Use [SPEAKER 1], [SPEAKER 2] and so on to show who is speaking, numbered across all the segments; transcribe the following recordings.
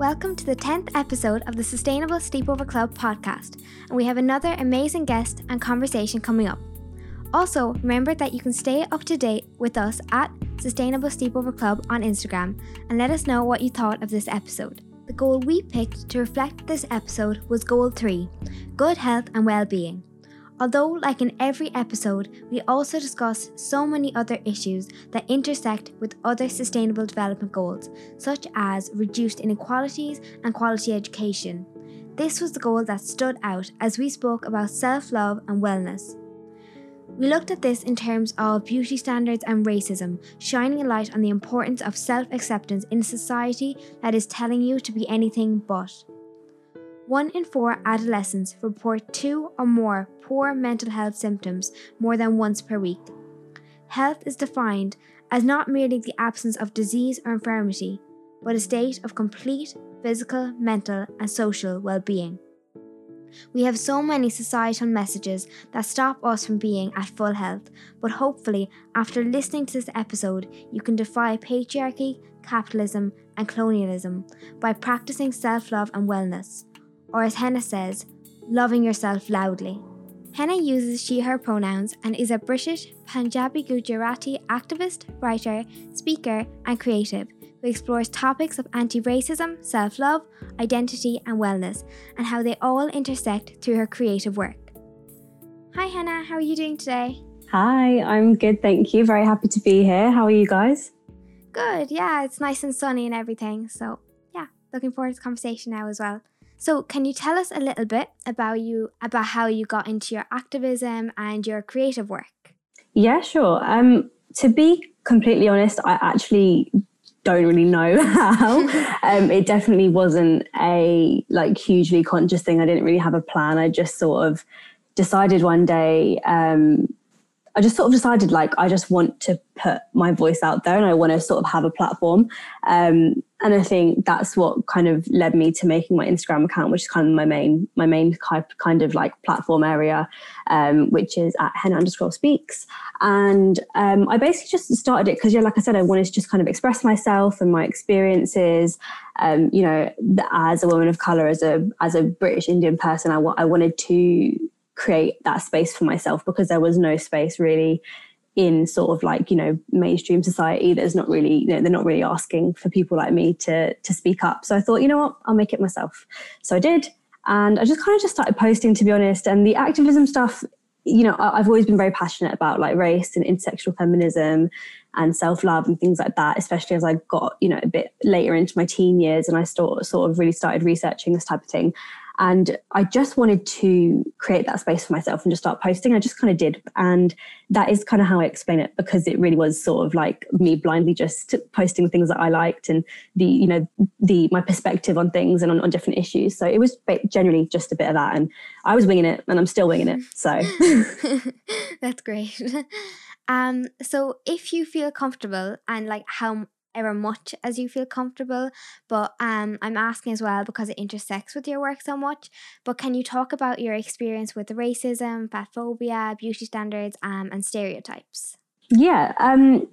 [SPEAKER 1] Welcome to the 10th episode of the Sustainable Sleepover Club podcast, and we have another amazing guest and conversation coming up. Also, remember that you can stay up to date with us at Sustainable Sleepover Club on Instagram and let us know what you thought of this episode. The goal we picked to reflect this episode was Goal 3 Good Health and Well-Being. Although, like in every episode, we also discuss so many other issues that intersect with other sustainable development goals, such as reduced inequalities and quality education. This was the goal that stood out as we spoke about self love and wellness. We looked at this in terms of beauty standards and racism, shining a light on the importance of self acceptance in a society that is telling you to be anything but. One in four adolescents report two or more poor mental health symptoms more than once per week. Health is defined as not merely the absence of disease or infirmity, but a state of complete physical, mental, and social well being. We have so many societal messages that stop us from being at full health, but hopefully, after listening to this episode, you can defy patriarchy, capitalism, and colonialism by practicing self love and wellness or as Henna says, loving yourself loudly. Henna uses she her pronouns and is a British Punjabi Gujarati activist, writer, speaker, and creative who explores topics of anti racism, self love, identity, and wellness, and how they all intersect through her creative work. Hi, Henna, how are you doing today?
[SPEAKER 2] Hi, I'm good, thank you. Very happy to be here. How are you guys?
[SPEAKER 1] Good, yeah, it's nice and sunny and everything. So, yeah, looking forward to the conversation now as well. So, can you tell us a little bit about you about how you got into your activism and your creative work?
[SPEAKER 2] Yeah, sure. Um, to be completely honest, I actually don't really know how. um, it definitely wasn't a like hugely conscious thing. I didn't really have a plan. I just sort of decided one day um, I just sort of decided like I just want to put my voice out there and I want to sort of have a platform. Um, and I think that's what kind of led me to making my Instagram account, which is kind of my main my main kind of like platform area, um, which is at hen underscore speaks. And um, I basically just started it because yeah, like I said, I wanted to just kind of express myself and my experiences. Um, you know, as a woman of color, as a as a British Indian person, I, wanted to create that space for myself because there was no space really in sort of like you know mainstream society there's not really you know they're not really asking for people like me to to speak up. So i thought you know what? I'll make it myself. So i did. And i just kind of just started posting to be honest. And the activism stuff you know i've always been very passionate about like race and intersectional feminism and self-love and things like that especially as i got you know a bit later into my teen years and i sort, sort of really started researching this type of thing and I just wanted to create that space for myself and just start posting. I just kind of did. And that is kind of how I explain it because it really was sort of like me blindly just posting things that I liked and the, you know, the my perspective on things and on, on different issues. So it was generally just a bit of that. And I was winging it and I'm still winging it. So
[SPEAKER 1] that's great. Um, so if you feel comfortable and like how ever much as you feel comfortable. But um, I'm asking as well because it intersects with your work so much. But can you talk about your experience with racism, fat phobia, beauty standards, um, and stereotypes?
[SPEAKER 2] Yeah. Um,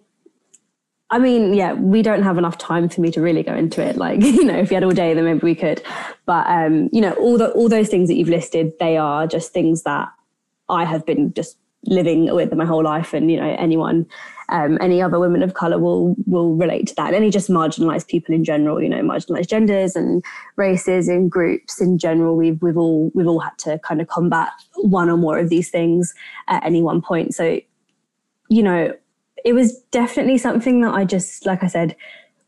[SPEAKER 2] I mean, yeah, we don't have enough time for me to really go into it. Like, you know, if we had all day, then maybe we could. But um, you know, all the all those things that you've listed, they are just things that I have been just living with my whole life, and you know, anyone um, any other women of color will will relate to that. And any just marginalized people in general, you know, marginalized genders and races and groups in general, we've we've all we've all had to kind of combat one or more of these things at any one point. So, you know, it was definitely something that I just, like I said,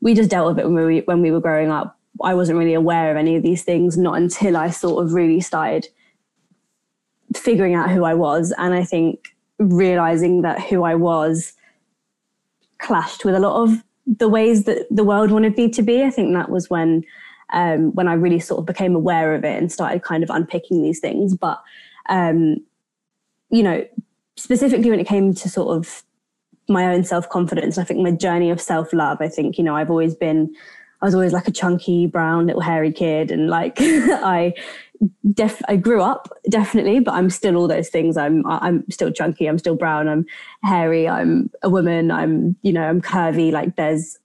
[SPEAKER 2] we just dealt with it when we when we were growing up. I wasn't really aware of any of these things, not until I sort of really started figuring out who I was. And I think realizing that who I was clashed with a lot of the ways that the world wanted me to be. I think that was when um, when I really sort of became aware of it and started kind of unpicking these things. But um, you know, specifically when it came to sort of my own self confidence, I think my journey of self love. I think you know I've always been. I was always like a chunky brown little hairy kid and like I def I grew up definitely, but I'm still all those things. I'm I'm still chunky. I'm still brown. I'm hairy. I'm a woman. I'm you know I'm curvy. Like there's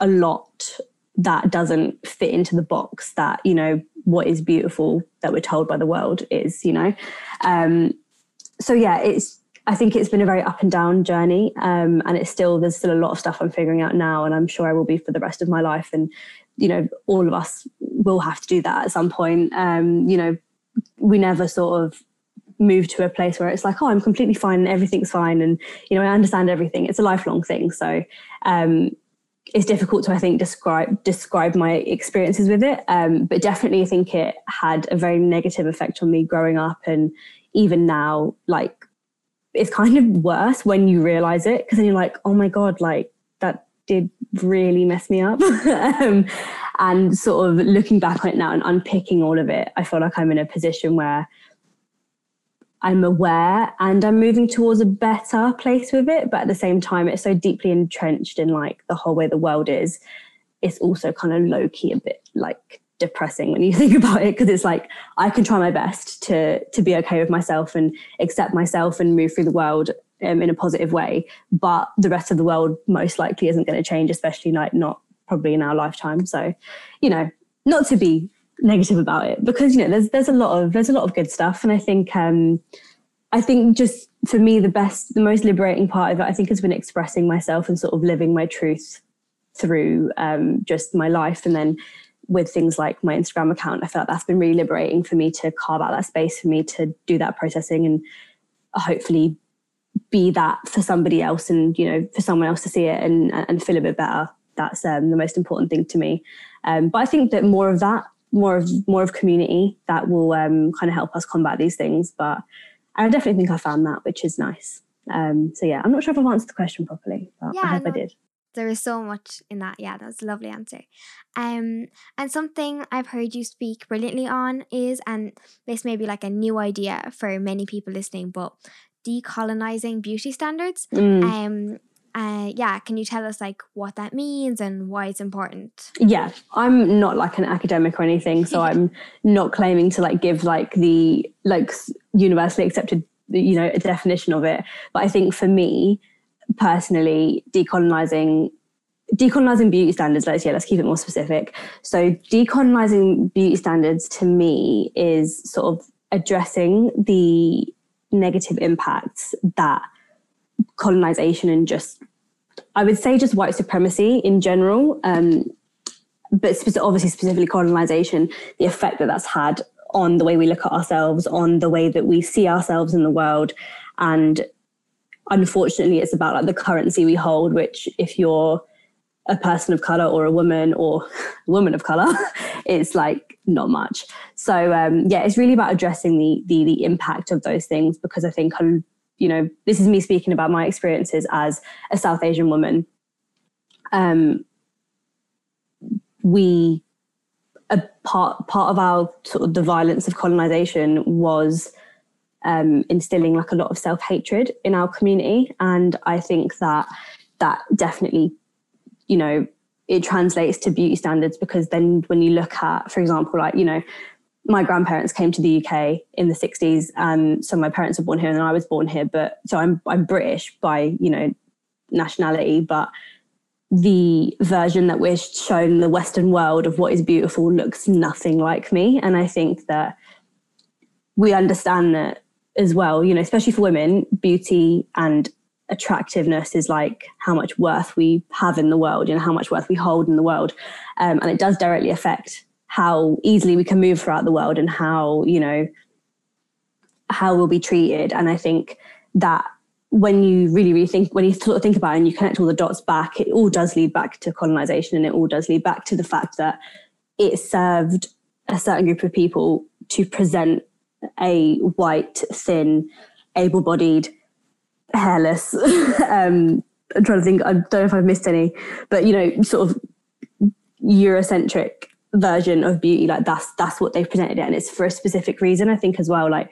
[SPEAKER 2] a lot that doesn't fit into the box that you know what is beautiful that we're told by the world is you know um so yeah it's i think it's been a very up and down journey um and it's still there's still a lot of stuff i'm figuring out now and i'm sure i will be for the rest of my life and you know all of us will have to do that at some point. Um you know we never sort of move to a place where it's like oh i'm completely fine and everything's fine. And you know i understand everything. It's a lifelong thing. So um it's difficult to I think describe describe my experiences with it. Um, but definitely, I think it had a very negative effect on me growing up, and even now, like it's kind of worse when you realize it because then you're like, oh my god, like did really mess me up. um, and sort of looking back on it now and unpicking all of it, I feel like I'm in a position where I'm aware and I'm moving towards a better place with it. But at the same time, it's so deeply entrenched in like the whole way the world is. It's also kind of low key a bit like depressing when you think about it because it's like I can try my best to to be okay with myself and accept myself and move through the world um, in a positive way. But the rest of the world most likely isn't going to change, especially like not probably in our lifetime. So, you know, not to be negative about it because you know there's there's a lot of there's a lot of good stuff and I think um I think just for me the best the most liberating part of it I think has been expressing myself and sort of living my truth through um just my life and then with things like my Instagram account I felt like that's been really liberating for me to carve out that space for me to do that processing and hopefully be that for somebody else and you know for someone else to see it and and feel a bit better that's um, the most important thing to me um, but I think that more of that more of more of community that will um, kind of help us combat these things. But I definitely think I found that, which is nice. Um, so yeah, I'm not sure if I've answered the question properly, but yeah, I hope no, I did.
[SPEAKER 1] There is so much in that. Yeah, that's a lovely answer. Um, and something I've heard you speak brilliantly on is, and this may be like a new idea for many people listening, but decolonizing beauty standards. Mm. Um, uh, yeah, can you tell us like what that means and why it's important?
[SPEAKER 2] Yeah, I'm not like an academic or anything, so I'm not claiming to like give like the like universally accepted you know a definition of it. But I think for me personally, decolonizing decolonizing beauty standards let's yeah let's keep it more specific so decolonizing beauty standards to me is sort of addressing the negative impacts that colonization and just I would say just white supremacy in general, um, but spe- obviously specifically colonization, the effect that that's had on the way we look at ourselves, on the way that we see ourselves in the world, and unfortunately, it's about like the currency we hold. Which, if you're a person of color or a woman or a woman of color, it's like not much. So um, yeah, it's really about addressing the, the the impact of those things because I think you know, this is me speaking about my experiences as a South Asian woman. Um, we a part part of our sort of the violence of colonization was um, instilling like a lot of self hatred in our community, and I think that that definitely, you know, it translates to beauty standards because then when you look at, for example, like you know, my grandparents came to the UK in the 60s and um, so my parents were born here and I was born here but so I'm I'm British by you know nationality but the version that we're shown in the western world of what is beautiful looks nothing like me. And I think that we understand that as well you know especially for women beauty and attractiveness is like how much worth we have in the world you know how much worth we hold in the world. Um, and it does directly affect how easily we can move throughout the world and how you know how we'll be treated. And i think that when you really really think when you sort of think about it and you connect all the dots back it all does lead back to colonization and it all does lead back to the fact that it served a certain group of people to present a white thin able-bodied hairless. Um i'm trying to think i don't know if i've missed any but you know sort of eurocentric version of beauty like that's that's what they've presented it and it's for a specific reason i think as well like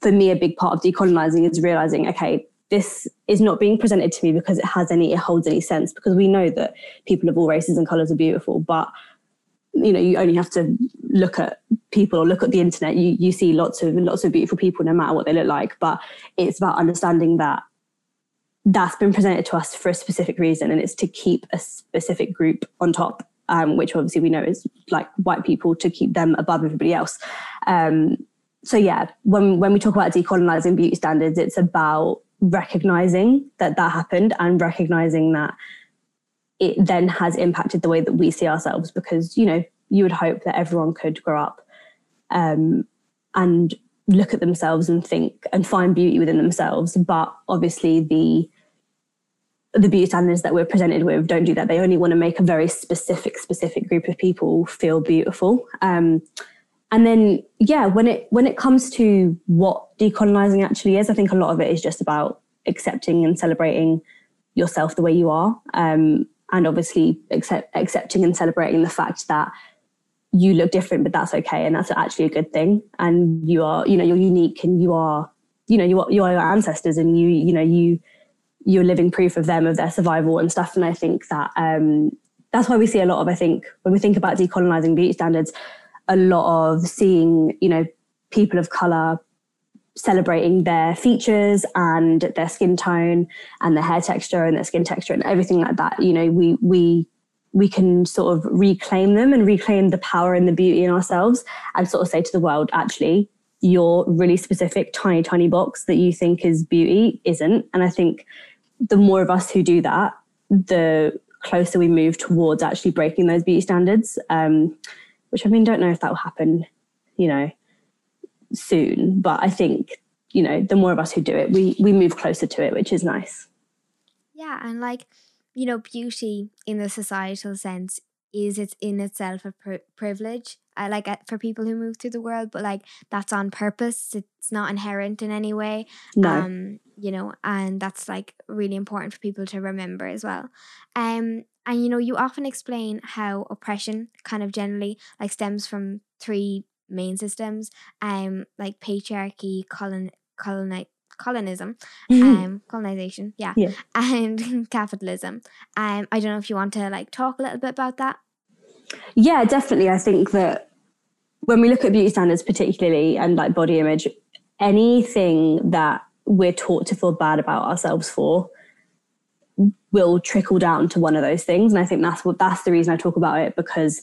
[SPEAKER 2] for me a big part of decolonizing is realizing okay this is not being presented to me because it has any it holds any sense because we know that people of all races and colors are beautiful but you know you only have to look at people or look at the internet you you see lots of lots of beautiful people no matter what they look like but it's about understanding that that's been presented to us for a specific reason and it's to keep a specific group on top um, which obviously we know is like white people to keep them above everybody else. Um, so yeah, when when we talk about decolonizing beauty standards, it's about recognizing that that happened and recognizing that it then has impacted the way that we see ourselves because you know you would hope that everyone could grow up um, and look at themselves and think and find beauty within themselves. But obviously the the beauty standards that we're presented with don't do that. They only want to make a very specific specific group of people feel beautiful. Um, and then yeah when it when it comes to what decolonizing actually is i think a lot of it is just about accepting and celebrating yourself the way you are. Um, and obviously accept, accepting and celebrating the fact that you look different, but that's okay, and that's actually a good thing. And you are, you know, you're unique, and you are, you know, you are, you are your ancestors, and you, you know, you, you're living proof of them, of their survival and stuff. And I think that um, that's why we see a lot of, I think, when we think about decolonizing beauty standards, a lot of seeing, you know, people of color celebrating their features and their skin tone and their hair texture and their skin texture and everything like that. You know, we we we can sort of reclaim them and reclaim the power and the beauty in ourselves and sort of say to the world, actually, your really specific tiny, tiny box that you think is beauty isn't. And I think the more of us who do that, the closer we move towards actually breaking those beauty standards. Um, which I mean, don't know if that will happen, you know, soon. But I think, you know, the more of us who do it, we we move closer to it, which is nice.
[SPEAKER 1] Yeah, and like you know, beauty in the societal sense is it's in itself a pri- privilege. I like it for people who move through the world, but like that's on purpose. It's not inherent in any way.
[SPEAKER 2] No.
[SPEAKER 1] Um, you know, and that's like really important for people to remember as well. Um, and you know, you often explain how oppression kind of generally like stems from three main systems, um, like patriarchy, colon, coloni- colonism, mm-hmm. um, colonization, yeah,
[SPEAKER 2] yeah.
[SPEAKER 1] and capitalism. Um, I don't know if you want to like talk a little bit about that.
[SPEAKER 2] Yeah, definitely. I think that when we look at beauty standards, particularly and like body image, anything that we're taught to feel bad about ourselves for will trickle down to one of those things and i think that's what that's the reason i talk about it because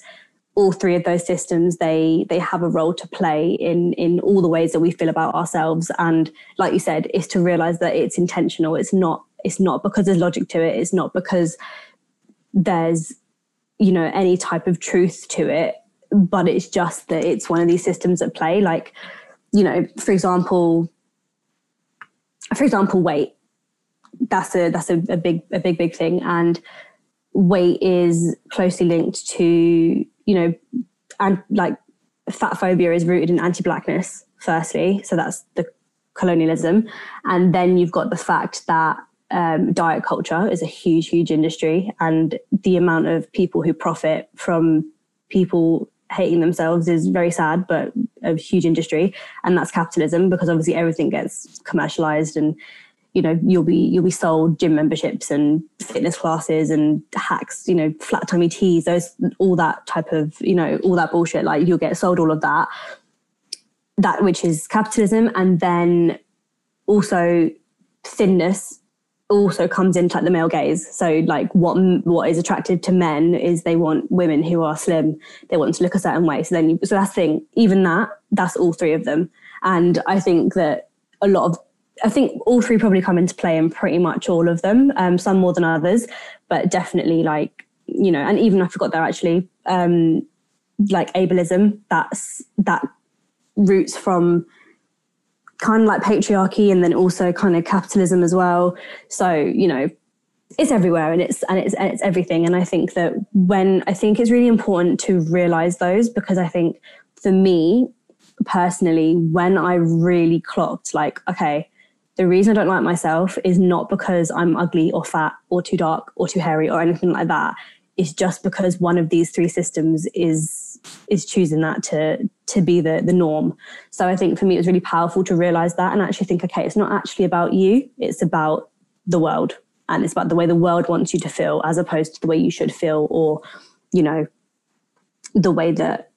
[SPEAKER 2] all three of those systems they they have a role to play in in all the ways that we feel about ourselves. And like you said is to realize that it's intentional. It's not it's not because there's logic to it. It's not because there's you know any type of truth to it but it's just that it's one of these systems at play. Like you know for example for example weight. That's a that's a, a big a big big thing. And weight is closely linked to you know, and like fat phobia is rooted in anti-blackness, firstly. So that's the colonialism. And then you've got the fact that um, diet culture is a huge, huge industry, and the amount of people who profit from people hating themselves is very sad, but a huge industry. And that's capitalism because obviously everything gets commercialized and you know you'll be you'll be sold gym memberships and fitness classes and hacks you know flat tummy teas those all that type of you know all that bullshit. Like you'll get sold all of that. That which is capitalism. And then also thinness also comes into like the male gaze. So like what what is attractive to men is they want women who are slim. They want to look a certain way. So then you, so that's the thing. Even that that's all three of them. And i think that a lot of I think all three probably come into play in pretty much all of them, um, some more than others, but definitely like, you know, and even I forgot there actually, um, like ableism, that's that roots from kind of like patriarchy and then also kind of capitalism as well. So, you know, it's everywhere and it's and it's and it's everything. And I think that when I think it's really important to realize those because I think for me personally, when I really clocked like, okay, the reason I don't like myself is not because I'm ugly or fat or too dark or too hairy or anything like that. It's just because one of these three systems is is choosing that to to be the the norm. So I think for me it was really powerful to realize that and actually think, okay, it's not actually about you, it's about the world. And it's about the way the world wants you to feel as opposed to the way you should feel or, you know, the way that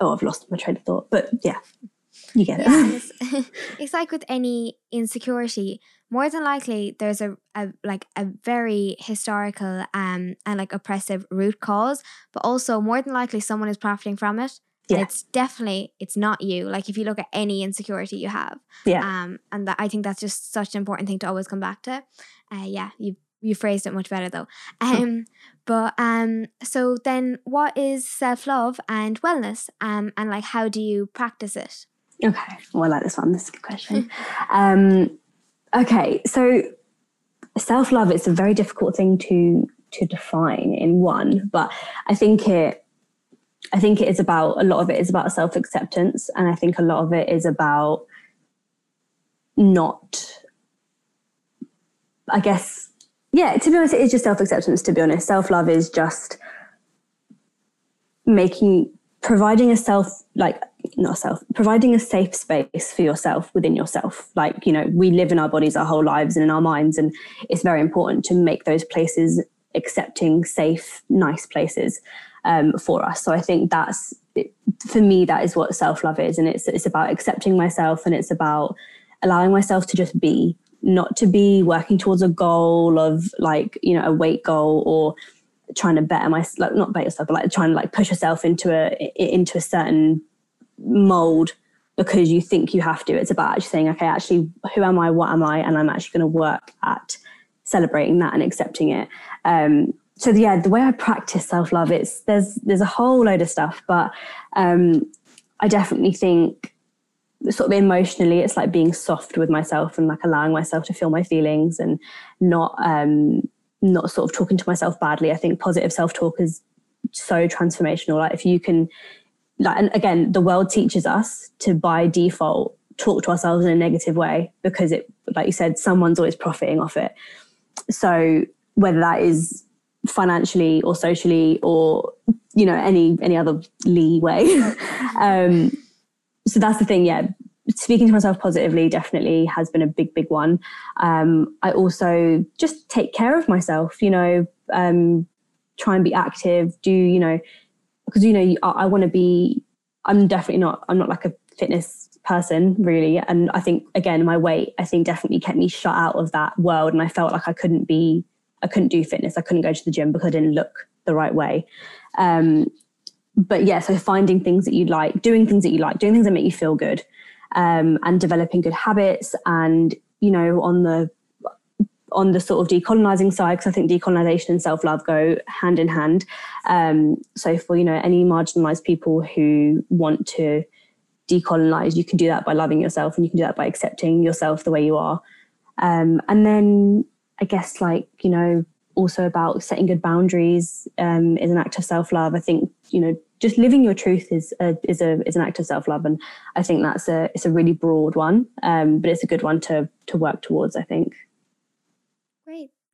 [SPEAKER 2] oh I've lost my train of thought. But yeah, you get it.
[SPEAKER 1] Yeah, it's, it's like with any insecurity, more than likely there's a, a like a very historical um and like oppressive root cause, but also more than likely someone is profiting from it. Yeah. it's definitely it's not you. Like if you look at any insecurity you have.
[SPEAKER 2] Yeah.
[SPEAKER 1] Um and that I think that's just such an important thing to always come back to. Uh yeah, you you phrased it much better though. Um but um so then what is self-love and wellness? Um and like how do you practice it?
[SPEAKER 2] Okay. Well I like this one. This is a good question. um Okay, so self love is a very difficult thing to to define in one, but I think it I think it is about a lot of it is about self acceptance, and I think a lot of it is about not. I guess, yeah. To be honest, it is just self acceptance. To be honest, self love is just making providing a self like not self providing a safe space for yourself within yourself. Like you know we live in our bodies our whole lives and in our minds and it's very important to make those places accepting safe nice places um, for us. So i think that's for me that is what self-love is and it's it's about accepting myself and it's about allowing myself to just be not to be working towards a goal of like you know a weight goal or trying to better myself like not better yourself but like trying to like push yourself into a into a certain mold because you think you have to. It's about actually saying, okay, actually, who am I? What am I? And I'm actually going to work at celebrating that and accepting it. Um, so yeah, the way I practice self love, it's there's there's a whole load of stuff, but um, I definitely think sort of emotionally, it's like being soft with myself and like allowing myself to feel my feelings and not um, not sort of talking to myself badly. I think positive self talk is so transformational. Like if you can like and again the world teaches us to by default talk to ourselves in a negative way because it like you said someone's always profiting off it. So whether that is financially or socially or you know any any other leeway. Um so that's the thing yeah. Speaking to myself positively definitely has been a big big one. Um i also just take care of myself you know um try and be active do you know because you know I, I want to be. I'm definitely not. I'm not like a fitness person really, and I think again my weight I think definitely kept me shut out of that world, and I felt like I couldn't be. I couldn't do fitness. I couldn't go to the gym because I didn't look the right way. Um, but yeah, so finding things that you like, doing things that you like, doing things that make you feel good, um, and developing good habits, and you know, on the on the sort of decolonizing side, because I think decolonization and self love go hand in hand. Um, so for you know any marginalized people who want to decolonize, you can do that by loving yourself, and you can do that by accepting yourself the way you are. Um, and then I guess like you know also about setting good boundaries um, is an act of self love. I think you know just living your truth is a, is a is an act of self love, and I think that's a it's a really broad one, um, but it's a good one to to work towards. I think.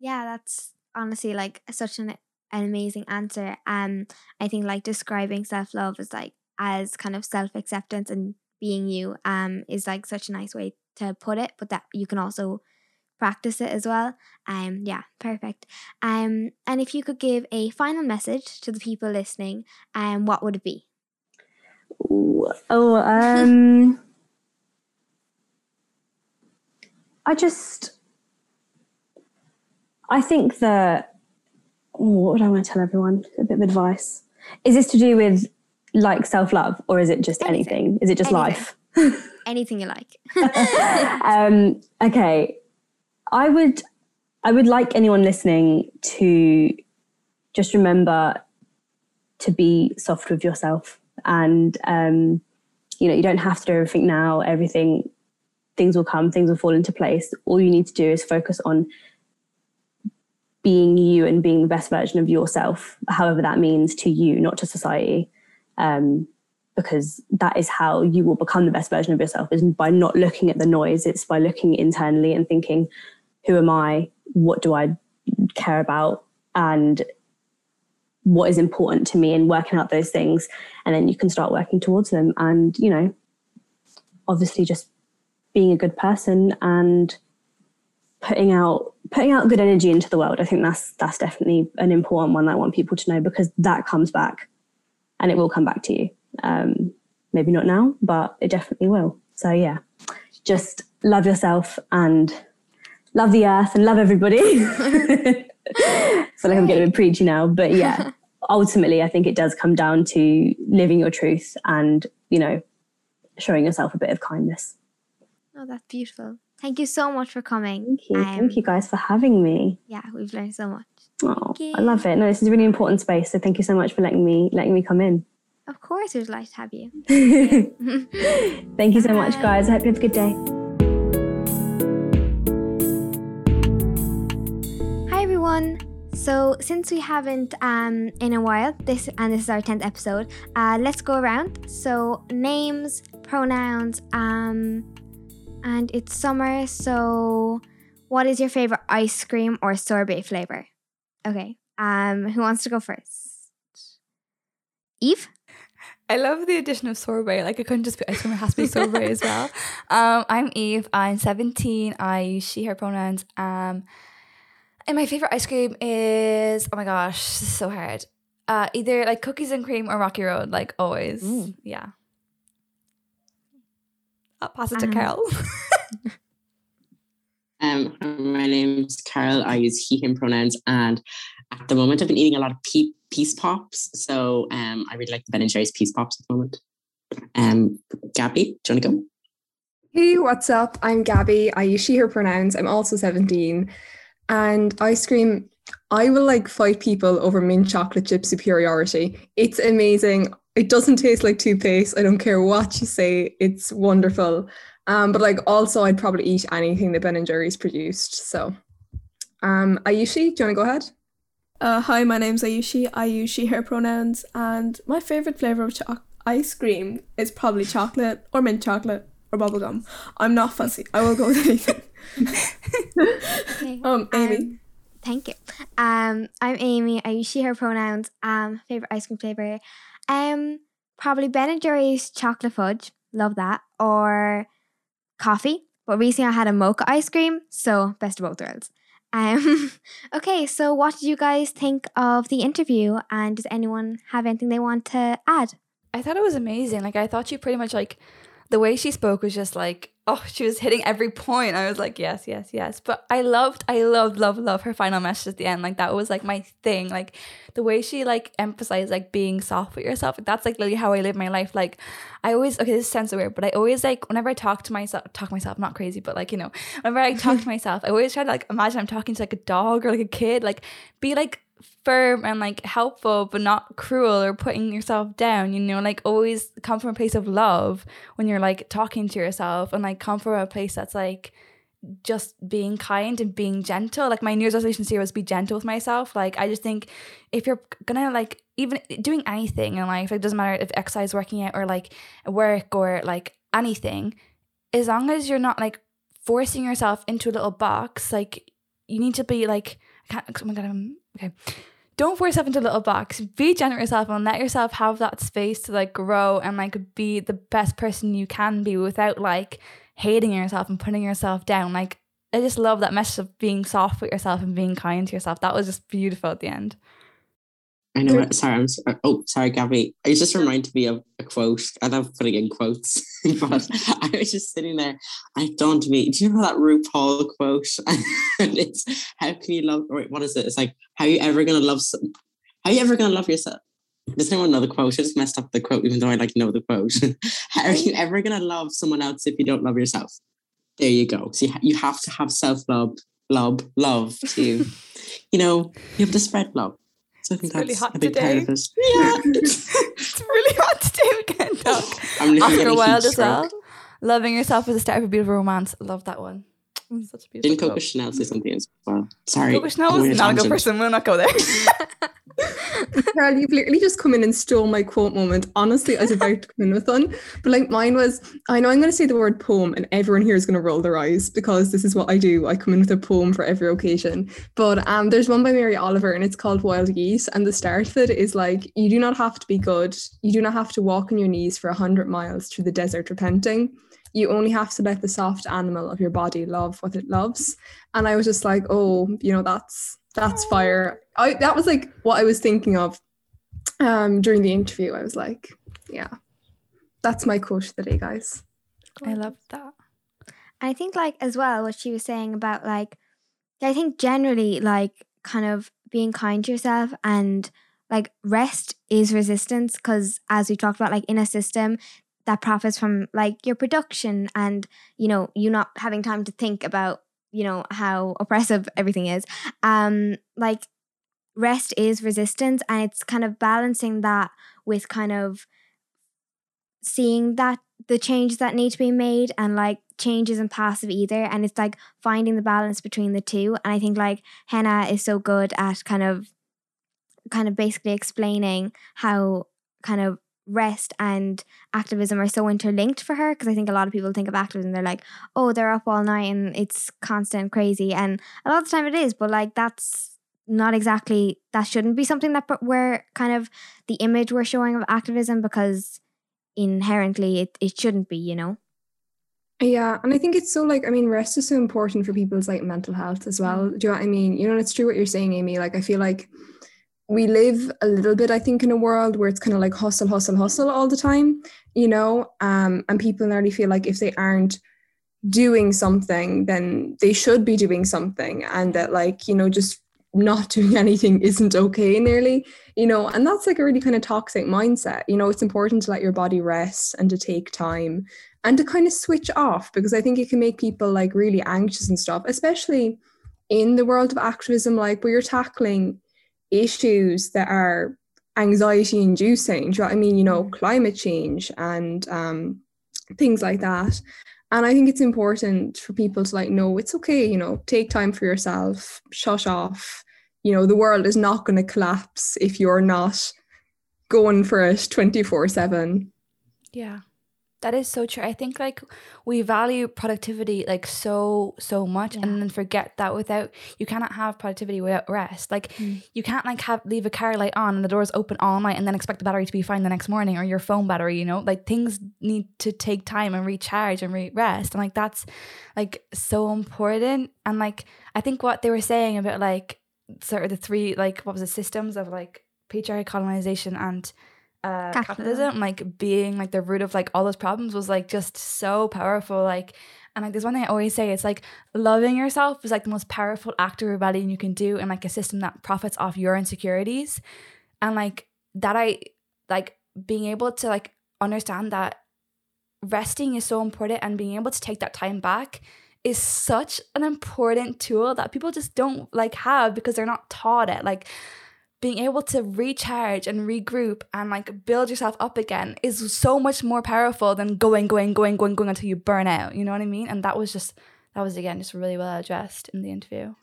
[SPEAKER 1] Yeah, that's honestly like such an an amazing answer. Um, I think like describing self love is like as kind of self acceptance and being you um is like such a nice way to put it, but that you can also practice it as well. Um, yeah, perfect. Um, and if you could give a final message to the people listening, um, what would it be?
[SPEAKER 2] Ooh, oh, um, I just I think that oh, what would I want to tell everyone? A bit of advice. Is this to do with like self love, or is it just anything? anything? Is it just anything.
[SPEAKER 1] life? anything you like.
[SPEAKER 2] um, okay, I would I would like anyone listening to just remember to be soft with yourself, and um, you know you don't have to do everything now. Everything things will come, things will fall into place. All you need to do is focus on being you and being the best version of yourself, however that means to you, not to society. Um, because that is how you will become the best version of yourself is by not looking at the noise. It's by looking internally and thinking, who am I? What do I care about? And what is important to me and working out those things. And then you can start working towards them. And, you know, obviously just being a good person and putting out putting out good energy into the world. I think that's that's definitely an important one that I want people to know because that comes back, and it will come back to you. Um, maybe not now, but it definitely will. So yeah, just love yourself and love the earth and love everybody. I feel like I'm getting a bit preachy now, but yeah, ultimately, I think it does come down to living your truth and, you know, showing yourself a bit of kindness.
[SPEAKER 1] Oh, that's beautiful. Thank you so much for coming.
[SPEAKER 2] Thank you. Um, Thank you guys for having me.
[SPEAKER 1] Yeah, we've learned so much.
[SPEAKER 2] Oh, I love it. No, this is a really important space. So thank you so much for letting me letting me come in.
[SPEAKER 1] Of course, it was nice to have you.
[SPEAKER 2] thank you so much, guys. I hope you have a good day.
[SPEAKER 1] Hi everyone. So since we haven't um, in a while, this and this is our tenth episode, uh, let's go around. So names, pronouns, um, and it's summer. So, what is your favorite ice cream or sorbet flavor? Okay. Um, who wants to go first? Eve.
[SPEAKER 3] I love the addition of sorbet. Like it couldn't just be ice cream; it has to be sorbet as well. Um, I'm Eve. I'm 17. I use she/her pronouns. Um, and my favorite ice cream is oh my gosh, this is so hard. Uh, either like cookies and cream or Rocky Road, like always. Yeah. I'll pass it to uh-huh. Carol.
[SPEAKER 4] um, my name's Carol. I use he, him pronouns, and at the moment, I've been eating a lot of pe- peace pops. So um, I really like the Ben and Jerry's peace pops at the moment. Um, Gabby, do you want to go?
[SPEAKER 5] Hey, what's up? I'm Gabby. I use she, her pronouns. I'm also 17. And ice cream, I will like fight people over mint chocolate chip superiority. It's amazing. It doesn't taste like toothpaste. I don't care what you say. It's wonderful. Um, but like also I'd probably eat anything that Ben and Jerry's produced. So um Ayushi, do you want to go ahead?
[SPEAKER 6] Uh, hi, my name's Ayushi. I use she, her pronouns, and my favourite flavour of cho- ice cream is probably chocolate or mint chocolate or bubblegum. I'm not fussy. I will go with anything. okay. Um, Amy. Um,
[SPEAKER 1] thank you. Um, I'm Amy. I use she, her pronouns. Um, favourite ice cream flavour. Um, probably Ben and Jerry's chocolate fudge. Love that. Or coffee. But recently I had a mocha ice cream, so best of both worlds. Um, okay, so what did you guys think of the interview? And does anyone have anything they want to add?
[SPEAKER 3] I thought it was amazing. Like I thought she pretty much like the way she spoke was just like oh, she was hitting every point. I was like, yes, yes, yes. But I loved, I loved, love, love her final message at the end. Like that was like my thing. Like the way she like emphasized like being soft with yourself. Like, that's like literally how I live my life. Like I always okay, this sounds so weird, but I always like whenever I talk to myself, talk myself, not crazy, but like you know, whenever I talk to myself, I always try to like imagine I'm talking to like a dog or like a kid. Like be like firm and like helpful but not cruel or putting yourself down you know? Like always come from a place of love when you're like talking to yourself and like come from a place that's like just being kind and being gentle. Like my new year's resolution this year was be gentle with myself. Like i just think if you're gonna like even doing anything in life it doesn't matter if exercise working out or like work or like anything as long as you're not like forcing yourself into a little box like you need to be like I can't, oh my god I'm okay don't force yourself into a little box. Be gentle yourself and let yourself have that space to like grow and like be the best person you can be without like hating yourself and putting yourself down. Like I just love that message of being soft with yourself and being kind to yourself. That was just beautiful at the end.
[SPEAKER 4] I know. Sorry, I'm sorry. Uh, oh, sorry, Gabby. It just reminded me of a quote. I love putting in quotes, but I was just sitting there. I don't me. Do you know that RuPaul quote? and it's how can you love? Or what is it? It's like how you ever gonna love? Some, how you ever gonna love yourself? Does anyone know the quote? I just messed up the quote, even though I like know the quote. how are you ever gonna love someone else if you don't love yourself? There you go. So you, you have to have self love, love, love to, you know, you have to spread love. So I think
[SPEAKER 3] it's that's really hot
[SPEAKER 4] a big
[SPEAKER 3] today.
[SPEAKER 4] part of it. Yeah.
[SPEAKER 3] it's really hot today. We can't talk. I'm Oscar Wilde as well. Loving yourself is the start of a beautiful romance. Love that one.
[SPEAKER 4] Such a beautiful Didn't Coco Chanel say something as well? Sorry.
[SPEAKER 3] Coco Chanel was not a good person. We'll not go there.
[SPEAKER 5] Carol, you've literally just come in and stole my quote moment. Honestly, I was about to come in with one, but like mine was I know I'm going to say the word poem, and everyone here is going to roll their eyes because this is what I do. I come in with a poem for every occasion. But um, there's one by Mary Oliver, and it's called Wild Geese. And the start of it is like, You do not have to be good. You do not have to walk on your knees for a hundred miles through the desert repenting you only have to let the soft animal of your body love what it loves and i was just like oh you know that's that's fire. I that was like what I was thinking of um during the interview. I was like, yeah, that's my quote of the day, guys.
[SPEAKER 3] I love that.
[SPEAKER 1] I think like as well what she was saying about like I think generally like kind of being kind to yourself and like rest is resistance because as we talked about like in a system that profits from like your production and you know you not having time to think about you know how oppressive everything is. Um like rest is resistance and it's kind of balancing that with kind of seeing that the changes that need to be made and like change isn't passive either and it's like finding the balance between the two. And i think like henna is so good at kind of kind of basically explaining how kind of rest and activism are so interlinked for her because I think a lot of people think of activism they're like oh they're up all night and it's constant crazy and a lot of the time it is but like that's not exactly that shouldn't be something that we're kind of the image we're showing of activism because inherently it, it shouldn't be you know
[SPEAKER 5] yeah, and I think it's so like I mean, rest is so important for people's like mental health as well.
[SPEAKER 1] Mm.
[SPEAKER 5] Do you know what I mean? You know, it's true what you're saying, Amy. Like I feel like we live a little bit, I think, in a world where it's kind of like hustle, hustle, hustle all the time, you know, um, and people nearly feel like if they aren't doing something, then they should be doing something, and that like you know just not doing anything isn't okay nearly you know? And that's like a really kind of toxic mindset you know? It's important to let your body rest and to take time and to kind of switch off because i think it can make people like really anxious and stuff especially in the world of activism like where you're tackling issues that are anxiety inducing do you know what i mean? You know climate change and um, things like that. And i think it's important for people to like know it's okay you know take time for yourself shut off. You know the world is not going to collapse if you're not going for it 24 7
[SPEAKER 3] Yeah. That is so true. I think like we value productivity like so so much
[SPEAKER 1] Yeah.
[SPEAKER 3] and then forget that without you cannot have productivity without rest. Like
[SPEAKER 1] Mm.
[SPEAKER 3] you can't like have leave a car light on and the doors open all night and then expect the battery to be fine the next morning or your phone battery, you know? Like things need to take time and recharge and re- rest. And like that's like so important. And like I think what they were saying about like sort of the three like what was it systems of like patriarchy, colonization and uh
[SPEAKER 1] Capitalism.
[SPEAKER 3] capitalism like being like the root of like all those problems was like just so powerful like and like there's one thing I always say it's like loving yourself is like the most powerful act of rebellion you can do in like a system that profits off your insecurities and like that I like being able to like understand that resting is so important and being able to take that time back is such an important tool that people just don't like have because they're not taught it like being able to recharge and regroup and like build yourself up again is so much more powerful than going going going going going until you burn out. You know what i mean? And that was just that was again just really well addressed in the interview.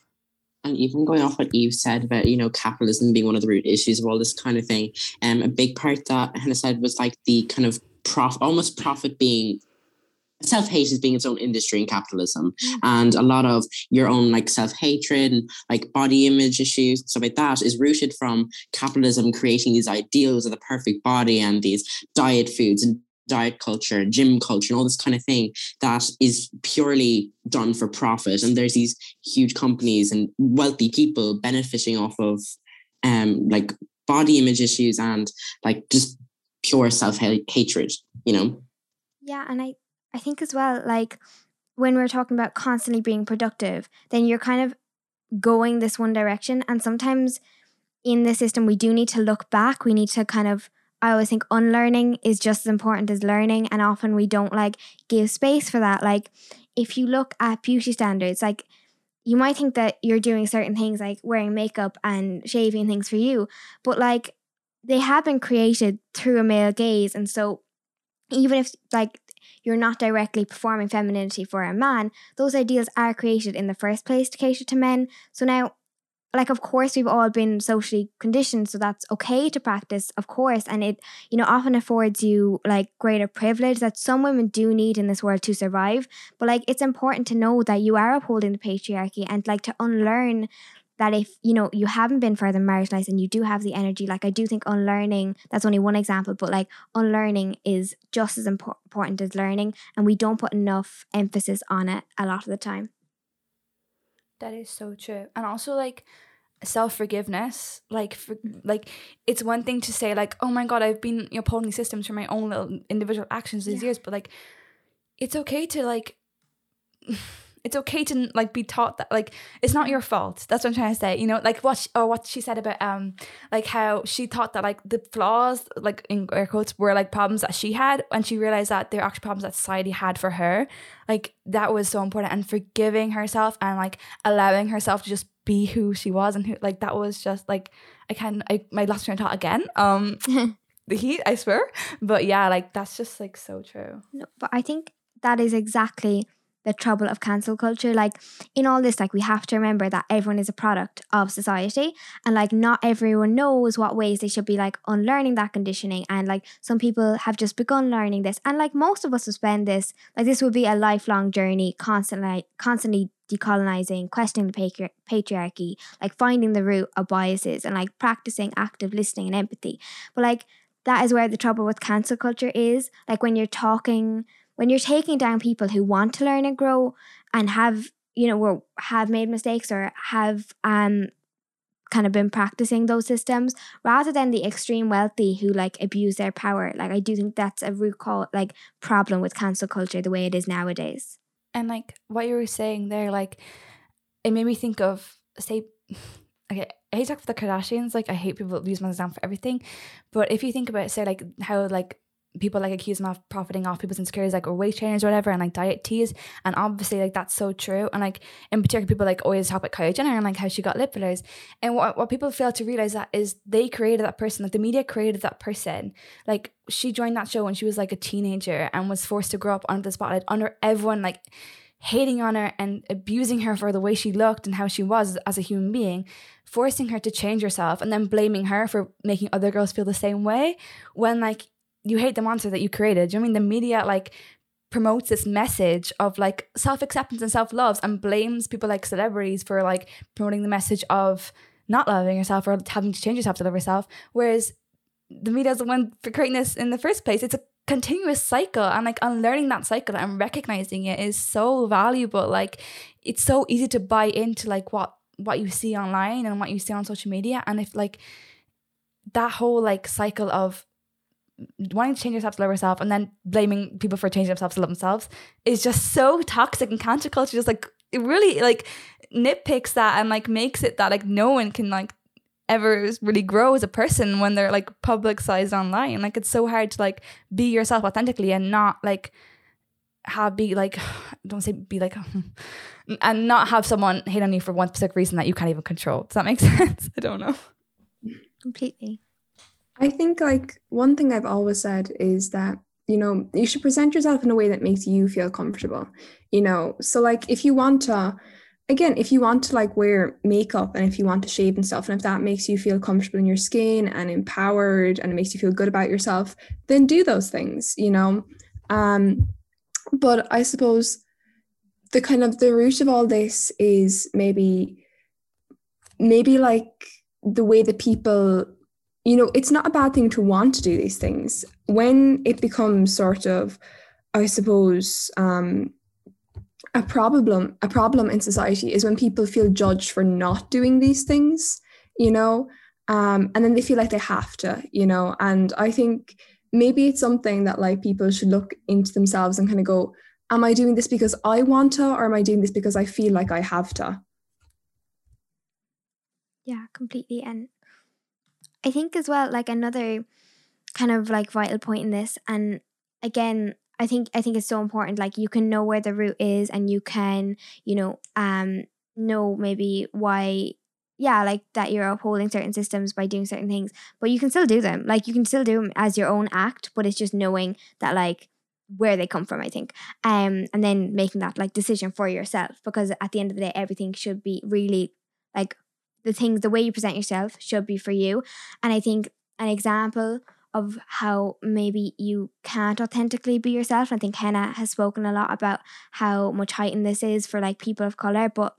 [SPEAKER 4] And even going off what Eve said about, you know, capitalism being one of the root issues of all this kind of thing, um, a big part that Henna said was like the kind of prof almost profit being self-hate is being its own industry in capitalism and a lot of your own like self-hatred and like body image issues stuff like that is rooted from capitalism creating these ideals of the perfect body and these diet foods and diet culture and gym culture and all this kind of thing that is purely done for profit. And there's these huge companies and wealthy people benefiting off of um like body image issues and like just pure self-hatred you know?
[SPEAKER 1] Yeah, and I I think as well like when we're talking about constantly being productive, then you're kind of going this one direction and sometimes in the system we do need to look back. We need to kind of I always think unlearning is just as important as learning and often we don't like give space for that. Like if you look at beauty standards, like you might think that you're doing certain things like wearing makeup and shaving things for you, but like they have been created through a male gaze and so even if like you're not directly performing femininity for a man, those ideals are created in the first place to cater to men. So now, like, of course, we've all been socially conditioned, so that's okay to practice, of course, and it, you know, often affords you like greater privilege that some women do need in this world to survive. But like, it's important to know that you are upholding the patriarchy and like to unlearn that if you know you haven't been further marginalized and you do have the energy like i do think unlearning that's only one example but like unlearning is just as impor- important as learning and we don't put enough emphasis on it a lot of the time
[SPEAKER 3] That is so true. And also like self-forgiveness like for, like it's one thing to say like oh my god i've been you know, upholding systems for my own little individual actions these
[SPEAKER 1] Yeah.
[SPEAKER 3] years but like it's okay to like it's okay to like be taught that like it's not your fault. That's what I'm trying to say. You know, like what she, or what she said about um like how she thought that like the flaws like in air quotes were like problems that she had, and she realized that they're actually problems that society had for her. Like that was so important, and forgiving herself and like allowing herself to just be who she was and who like that was just like I can I my last train of thought again. Um the heat, I swear. But yeah, like that's just like so true.
[SPEAKER 1] No, but I think that is exactly the trouble of cancel culture. Like in all this, like we have to remember that everyone is a product of society and like not everyone knows what ways they should be like unlearning that conditioning. And like some people have just begun learning this. And like most of us will spend this, like this will be a lifelong journey, constantly constantly decolonizing, questioning the patri- patriarchy, like finding the root of biases and like practicing active listening and empathy. But like that is where the trouble with cancel culture is. Like when you're talking when you're taking down people who want to learn and grow and have you know have made mistakes or have um kind of been practicing those systems rather than the extreme wealthy who like abuse their power like i do think that's a root cause like problem with cancel culture the way it is nowadays.
[SPEAKER 3] And like what you were saying there like it made me think of say okay I hate to talk for the Kardashians like I hate people that use my example for everything but if you think about say like how like people like accuse them of profiting off people's insecurities like or weight trainers or whatever and like diet teas and obviously like that's so true and like in particular people like always talk about Kylie Jenner and like how she got lip fillers and what, what people fail to realize that is they created that person like the media created that person like she joined that show when she was like a teenager and was forced to grow up under the spotlight under everyone like hating on her and abusing her for the way she looked and how she was as a human being, forcing her to change herself and then blaming her for making other girls feel the same way when like you hate the monster that you created. You know I mean the media like promotes this message of like self-acceptance and self-love and blames people like celebrities for like promoting the message of not loving yourself or having to change yourself to love yourself. Whereas the media is the one for creating this in the first place. It's a continuous cycle and like unlearning that cycle and recognizing it is so valuable. Like it's so easy to buy into like what what you see online and what you see on social media. And if like that whole like cycle of wanting to change yourself to love yourself and then blaming people for changing themselves to love themselves is just so toxic and cancel culture just like it really like nitpicks that and like makes it that like no one can like ever really grow as a person when they're like publicized online. Like it's so hard to like be yourself authentically and not like have be like don't say be like and not have someone hate on you for one specific reason that you can't even control. Does that make sense? I don't know.
[SPEAKER 1] Completely
[SPEAKER 5] I think like one thing I've always said is that you know you should present yourself in a way that makes you feel comfortable you know? So like if you want to again if you want to like wear makeup and if you want to shave and stuff and if that makes you feel comfortable in your skin and empowered and it makes you feel good about yourself then do those things you know? Um but i suppose the kind of the root of all this is maybe maybe like the way that people you know, it's not a bad thing to want to do these things. When it becomes sort of, I suppose, um, a problem, a problem in society is when people feel judged for not doing these things, you know, um, and then they feel like they have to, you know. And I think maybe it's something that like people should look into themselves and kind of go, am I doing this because I want to, or am I doing this because I feel like I have to?
[SPEAKER 1] Yeah, completely. And I think as well, like another kind of like vital point in this, and again, I think I think it's so important. Like you can know where the root is, and you can, you know, um, know maybe why yeah, like that you're upholding certain systems by doing certain things, but you can still do them. Like you can still do them as your own act, but it's just knowing that like where they come from, I think. Um, and then making that like decision for yourself because at the end of the day, everything should be really like the things, the way you present yourself should be for you. And I think an example of how maybe you can't authentically be yourself. I think Henna has spoken a lot about how much heightened this is for like people of color, but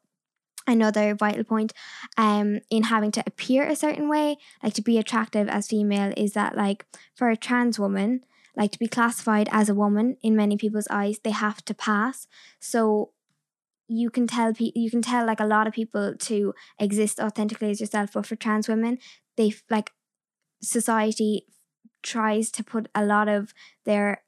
[SPEAKER 1] another vital point um in having to appear a certain way, like to be attractive as female, is that like for a trans woman, like to be classified as a woman in many people's eyes, they have to pass. So you can tell people you can tell like a lot of people to exist authentically as yourself but for trans women they like society tries to put a lot of their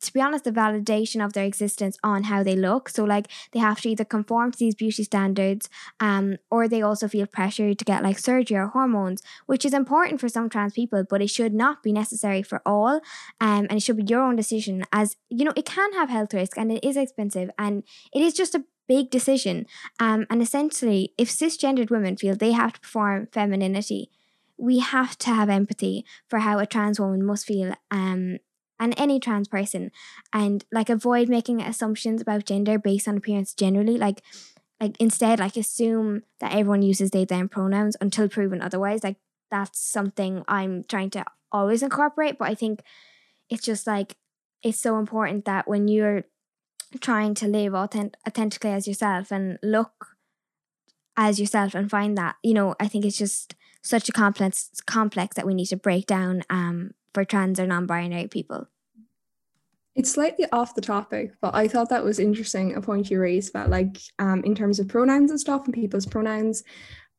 [SPEAKER 1] to be honest, the validation of their existence on how they look. So like they have to either conform to these beauty standards, um, or they also feel pressure to get like surgery or hormones, which is important for some trans people, but it should not be necessary for all. Um, and it should be your own decision as you know, it can have health risk and it is expensive and it is just a big decision. Um, and essentially if cisgendered women feel they have to perform femininity, we have to have empathy for how a trans woman must feel um and any trans person. And like avoid making assumptions about gender based on appearance generally. Like like instead like assume that everyone uses they them pronouns until proven otherwise. Like that's something i'm trying to always incorporate but i think it's just like it's so important that when you're trying to live authentic- authentically as yourself and look as yourself and find that you know i think it's just such a complex complex that we need to break down um for trans or non-binary people.
[SPEAKER 5] It's slightly off the topic, but I thought that was interesting a point you raised about like um, in terms of pronouns and stuff and people's pronouns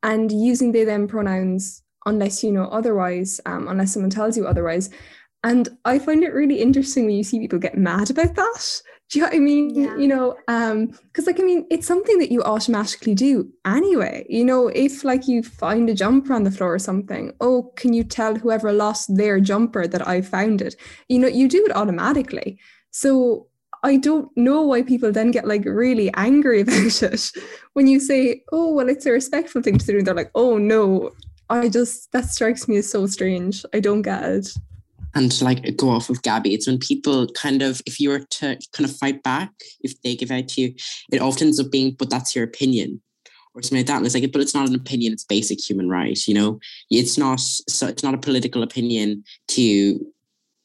[SPEAKER 5] and using they them pronouns unless you know otherwise, um, unless someone tells you otherwise. And I find it really interesting when you see people get mad about that. Do you know what I mean? Yeah. You know, um, because like I mean, it's something that you automatically do anyway. You know, if like you find a jumper on the floor or something, oh, can you tell whoever lost their jumper that I found it? You know, you do it automatically. So I don't know why people then get like really angry about it when you say, oh, well, it's a respectful thing to do. And they're like, oh no, I just that strikes me as so strange. I don't get it
[SPEAKER 4] and like go off of Gabby, it's when people kind of, if you were to kind of fight back, if they give out to you, it often ends up being, but that's your opinion or something like that. And it's like, but it's not an opinion, it's basic human right, you know? It's not so it's not a political opinion to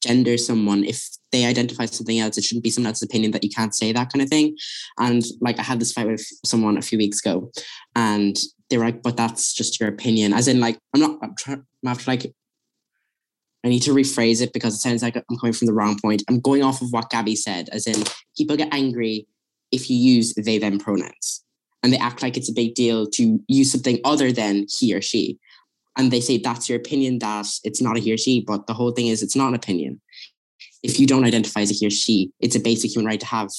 [SPEAKER 4] gender someone. If they identify something else, it shouldn't be someone else's opinion that you can't say that kind of thing. And like I had this fight with someone a few weeks ago and they were like, but that's just your opinion. As in like, I'm not I'm trying I'm after like I need to rephrase it because it sounds like I'm coming from the wrong point. I'm going off of what Gabby said, as in people get angry if you use they them pronouns and they act like it's a big deal to use something other than he or she. And they say that's your opinion, that it's not a he or she, but the whole thing is it's not an opinion. If you don't identify as a he or she, it's a basic human right to have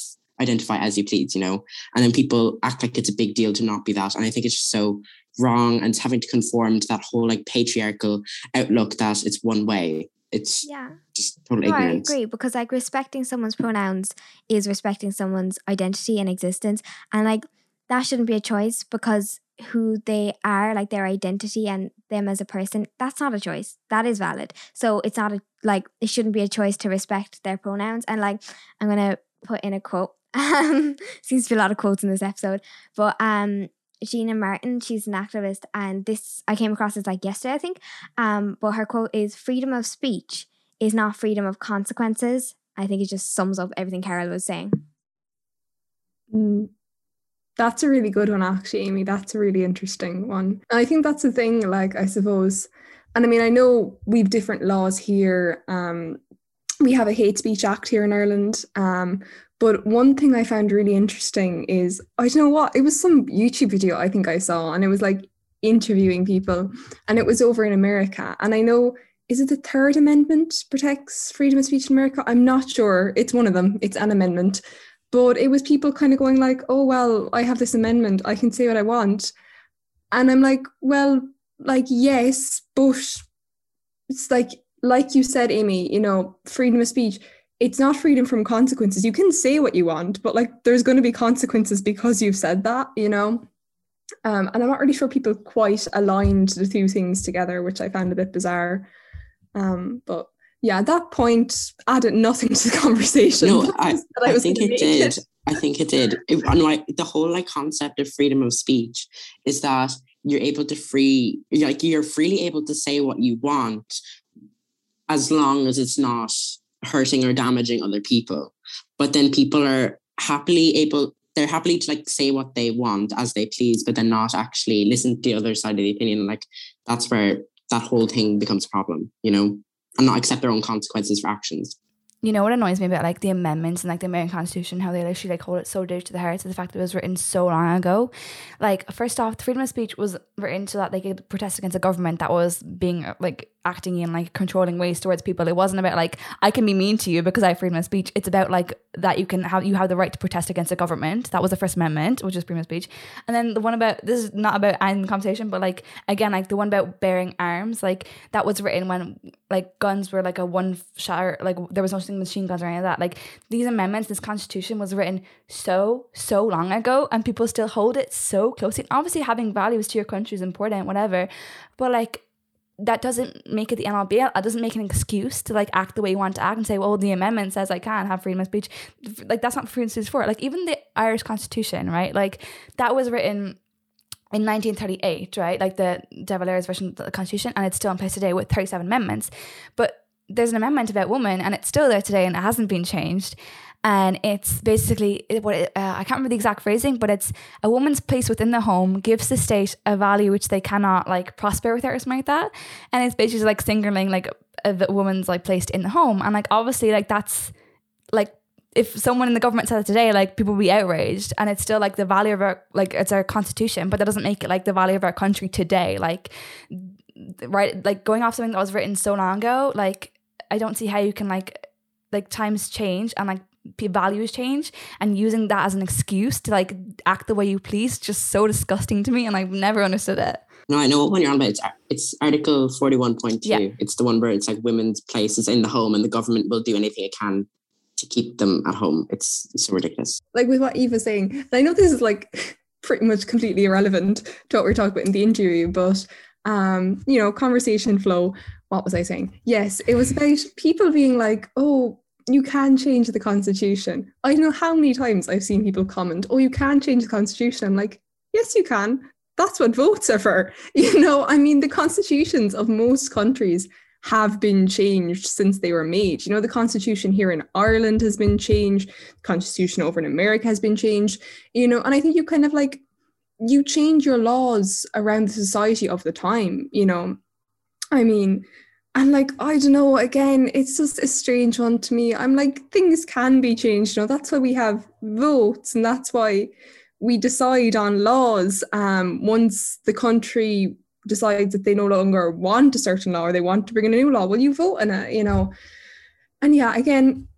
[SPEAKER 4] identify as you please, you know? And then people act like it's a big deal to not be that. And I think it's just so wrong and having to conform to that whole like patriarchal outlook that it's one way. It's
[SPEAKER 1] yeah.
[SPEAKER 4] just totally no, ignorant.
[SPEAKER 1] I agree because like respecting someone's pronouns is respecting someone's identity and existence. And like that shouldn't be a choice because who they are, like their identity and them as a person, that's not a choice. That is valid. So it's not a like it shouldn't be a choice to respect their pronouns. And like I'm gonna put in a quote. Um seems to be a lot of quotes in this episode. But um Gina Martin. She's an activist, and this I came across as like yesterday, I think. Um, but her quote is "Freedom of speech is not freedom of consequences." I think it just sums up everything Carol was saying.
[SPEAKER 5] Mm, that's a really good one, actually, Amy. That's a really interesting one. I think that's the thing. Like, I suppose, and I mean, I know we've different laws here. Um, we have a hate speech act here in Ireland, um, but one thing I found really interesting is I don't know what, it was some YouTube video I think I saw, and it was like interviewing people, and it was over in America. And I know, is it the Third Amendment protects freedom of speech in America? I'm not sure. It's one of them, it's an amendment. But it was people kind of going like, oh, well, I have this amendment, I can say what I want. And I'm like, well, like, yes, but it's like, like you said, Amy, you know, freedom of speech it's not freedom from consequences. You can say what you want, but like there's going to be consequences because you've said that, you know? Um, and I'm not really sure people quite aligned the two things together, which I found a bit bizarre. Um, but yeah, at that point added nothing to the conversation.
[SPEAKER 4] No, I, I, I think it did. I think it did. It, and like the whole like concept of freedom of speech is that you're able to free, like you're freely able to say what you want, as long as it's not hurting or damaging other people. But then people are happily able, they're happily to like say what they want as they please, but then not actually listen to the other side of the opinion. Like that's where that whole thing becomes a problem, you know, and not accept their own consequences for actions.
[SPEAKER 3] You know what annoys me about like the amendments and like the American Constitution, how they literally like hold it so dear to the heart to the fact that it was written so long ago. Like first off, the freedom of speech was written so that they could protest against a government that was being like acting in like controlling ways towards people. It wasn't about like I can be mean to you because I have freedom of speech. It's about like that you can have you have the right to protest against a government. That was the First Amendment, which is freedom of speech. And then the one about this is not about the conversation, but like again, like the one about bearing arms, like that was written when like guns were like a one shot like there was no machine guns or any of that. Like these amendments, this constitution was written so, so long ago and people still hold it so closely. Obviously having values to your country is important, whatever. But like that doesn't make it the NLB. It doesn't make an excuse to like act the way you want to act and say, well, the amendment says I can have freedom of speech. Like that's not freedom of speech for. Like even the Irish Constitution, right? Like that was written in 1938, right? Like the De Valera's version of the Constitution, and it's still in place today with 37 amendments. But there's an amendment about women, and it's still there today, and it hasn't been changed. And it's basically what uh, I can't remember the exact phrasing, but it's a woman's place within the home gives the state a value which they cannot like prosper without or something like that. And it's basically like singling like a, a woman's like placed in the home, and like obviously like that's like if someone in the government said it today, like people would be outraged, and it's still like the value of our like it's our constitution, but that doesn't make it like the value of our country today. Like, right, like going off something that was written so long ago, like I don't see how you can like like times change and like values change and using that as an excuse to like act the way you please just so disgusting to me and I've never understood it.
[SPEAKER 4] No, I know what one you're on about. It's, it's Article 41.2. Yeah. It's the one where it's like women's places in the home and the government will do anything it can to keep them at home. It's so ridiculous.
[SPEAKER 5] Like with what Eve was saying, I know this is like pretty much completely irrelevant to what we are talking about in the interview, but um, you know, conversation flow. What was I saying? Yes, it was about people being like, oh, you can change the constitution. I don't know how many times I've seen people comment, oh, you can change the constitution. I'm like, yes, you can. That's what votes are for. You know, I mean, the constitutions of most countries have been changed since they were made. You know, the constitution here in Ireland has been changed, the constitution over in America has been changed, you know, and I think you kind of like you change your laws around the society of the time, you know. I mean, and like, I don't know, again, it's just a strange one to me. I'm like, things can be changed, you know, that's why we have votes and that's why we decide on laws um, once the country decides that they no longer want a certain law or they want to bring in a new law, will you vote in it? You know, and yeah, again,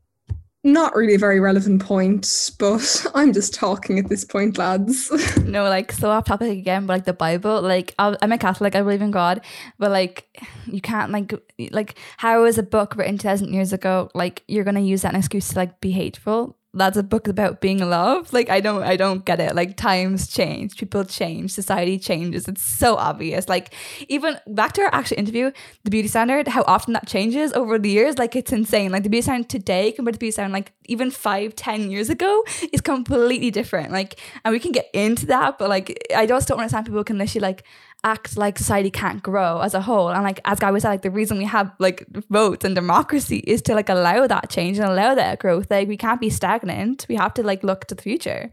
[SPEAKER 5] not really a very relevant point, but I'm just talking at this point, lads.
[SPEAKER 3] no, like so off topic again, but like the Bible, like I'm a Catholic, I believe in God, but like you can't like like how is a book written two thousand years ago? Like you're gonna use that an excuse to like be hateful? That's a book about being loved. Like I don't I don't get it. Like times change, people change, society changes. It's so obvious. Like even back to our actual interview, the beauty standard, how often that changes over the years. Like it's insane. Like the beauty standard today compared to the beauty standard like even five, ten years ago is completely different. Like and we can get into that, but like I just don't understand people can literally like act like society can't grow as a whole. And like as Guy was said, like the reason we have like votes and democracy is to like allow that change and allow that growth. Like we can't be stagnant. We have to like look to the future.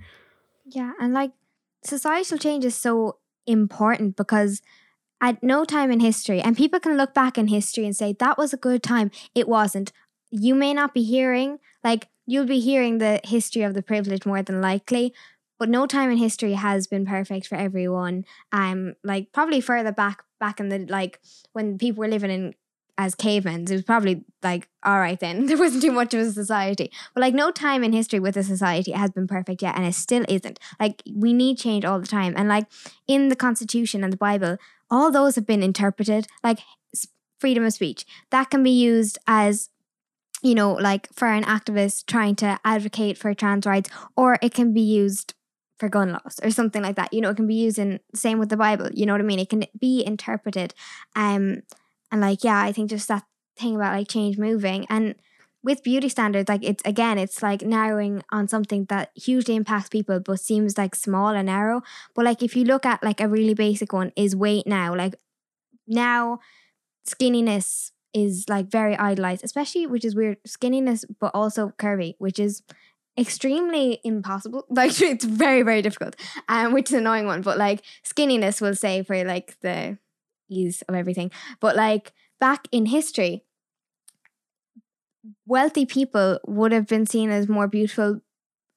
[SPEAKER 1] Yeah, and like societal change is so important because at no time in history, and people can look back in history and say that was a good time. It wasn't. You may not be hearing like you'll be hearing the history of the privilege more than likely, but no time in history has been perfect for everyone. Um, like probably further back, back in the like when people were living in as cavemen, it was probably like all right then there wasn't too much of a society. But like no time in history with a society has been perfect yet, and it still isn't. Like we need change all the time, and like in the Constitution and the Bible, all those have been interpreted like freedom of speech that can be used as you know, like for an activist trying to advocate for trans rights, or it can be used for gun laws or something like that. You know, it can be used in same with the Bible. You know what I mean? It can be interpreted. Um, and like yeah, I think just that thing about like change moving and with beauty standards, like it's again, it's like narrowing on something that hugely impacts people but seems like small and narrow. But like if you look at like a really basic one is weight now. Like now skinniness is like very idolized, especially which is weird, skinniness but also curvy, which is extremely impossible. Like it's very, very difficult. Um, which is annoying one. But like skinniness will say for like the ease of everything. But like back in history, wealthy people would have been seen as more beautiful